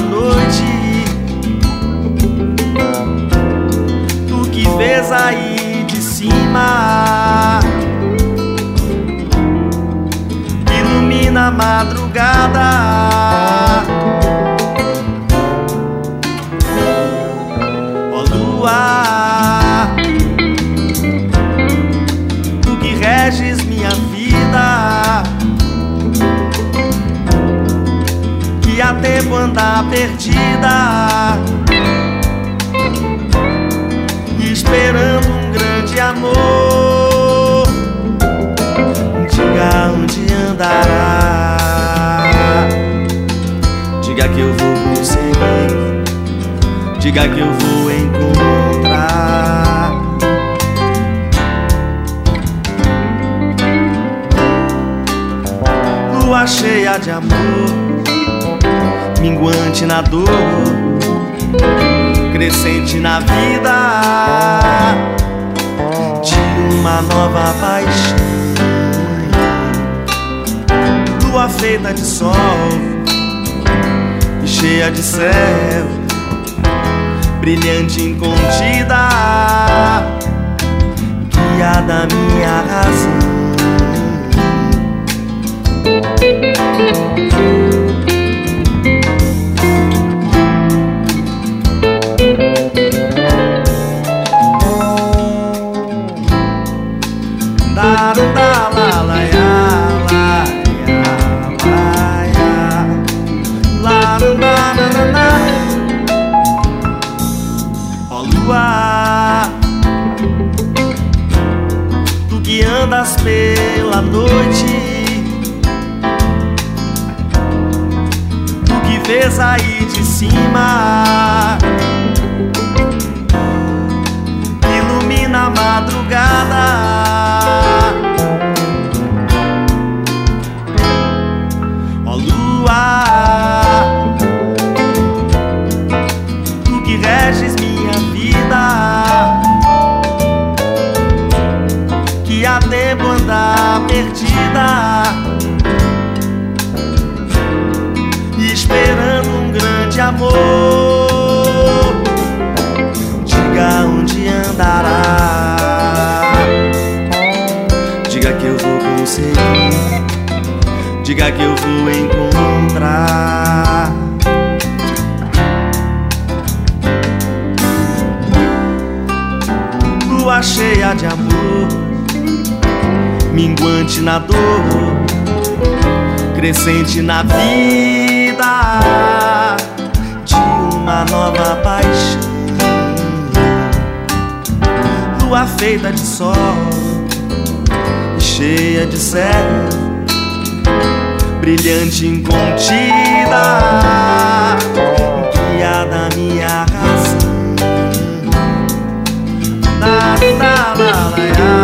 noite. Tu que vês aí de cima, ilumina a madrugada. Ó lua, tu que reges minha tempo anda perdida, esperando um grande amor. Diga onde andará, diga que eu vou conseguir, diga que eu vou encontrar. Lua cheia de amor minguante na dor, crescente na vida de uma nova paixão. Lua feita de sol e cheia de céu, brilhante incontida, guiada minha razão. Tu que andas pela noite, tu que vês aí de cima, perdida, esperando um grande amor. Diga onde andará, diga que eu vou conseguir. Diga que eu vou encontrar. Lua cheia de amor, minguante na dor, crescente na vida de uma nova paixão. Lua feita de sol, cheia de céu brilhante incontida, guiada minha razão. Na, na, la, la, ya,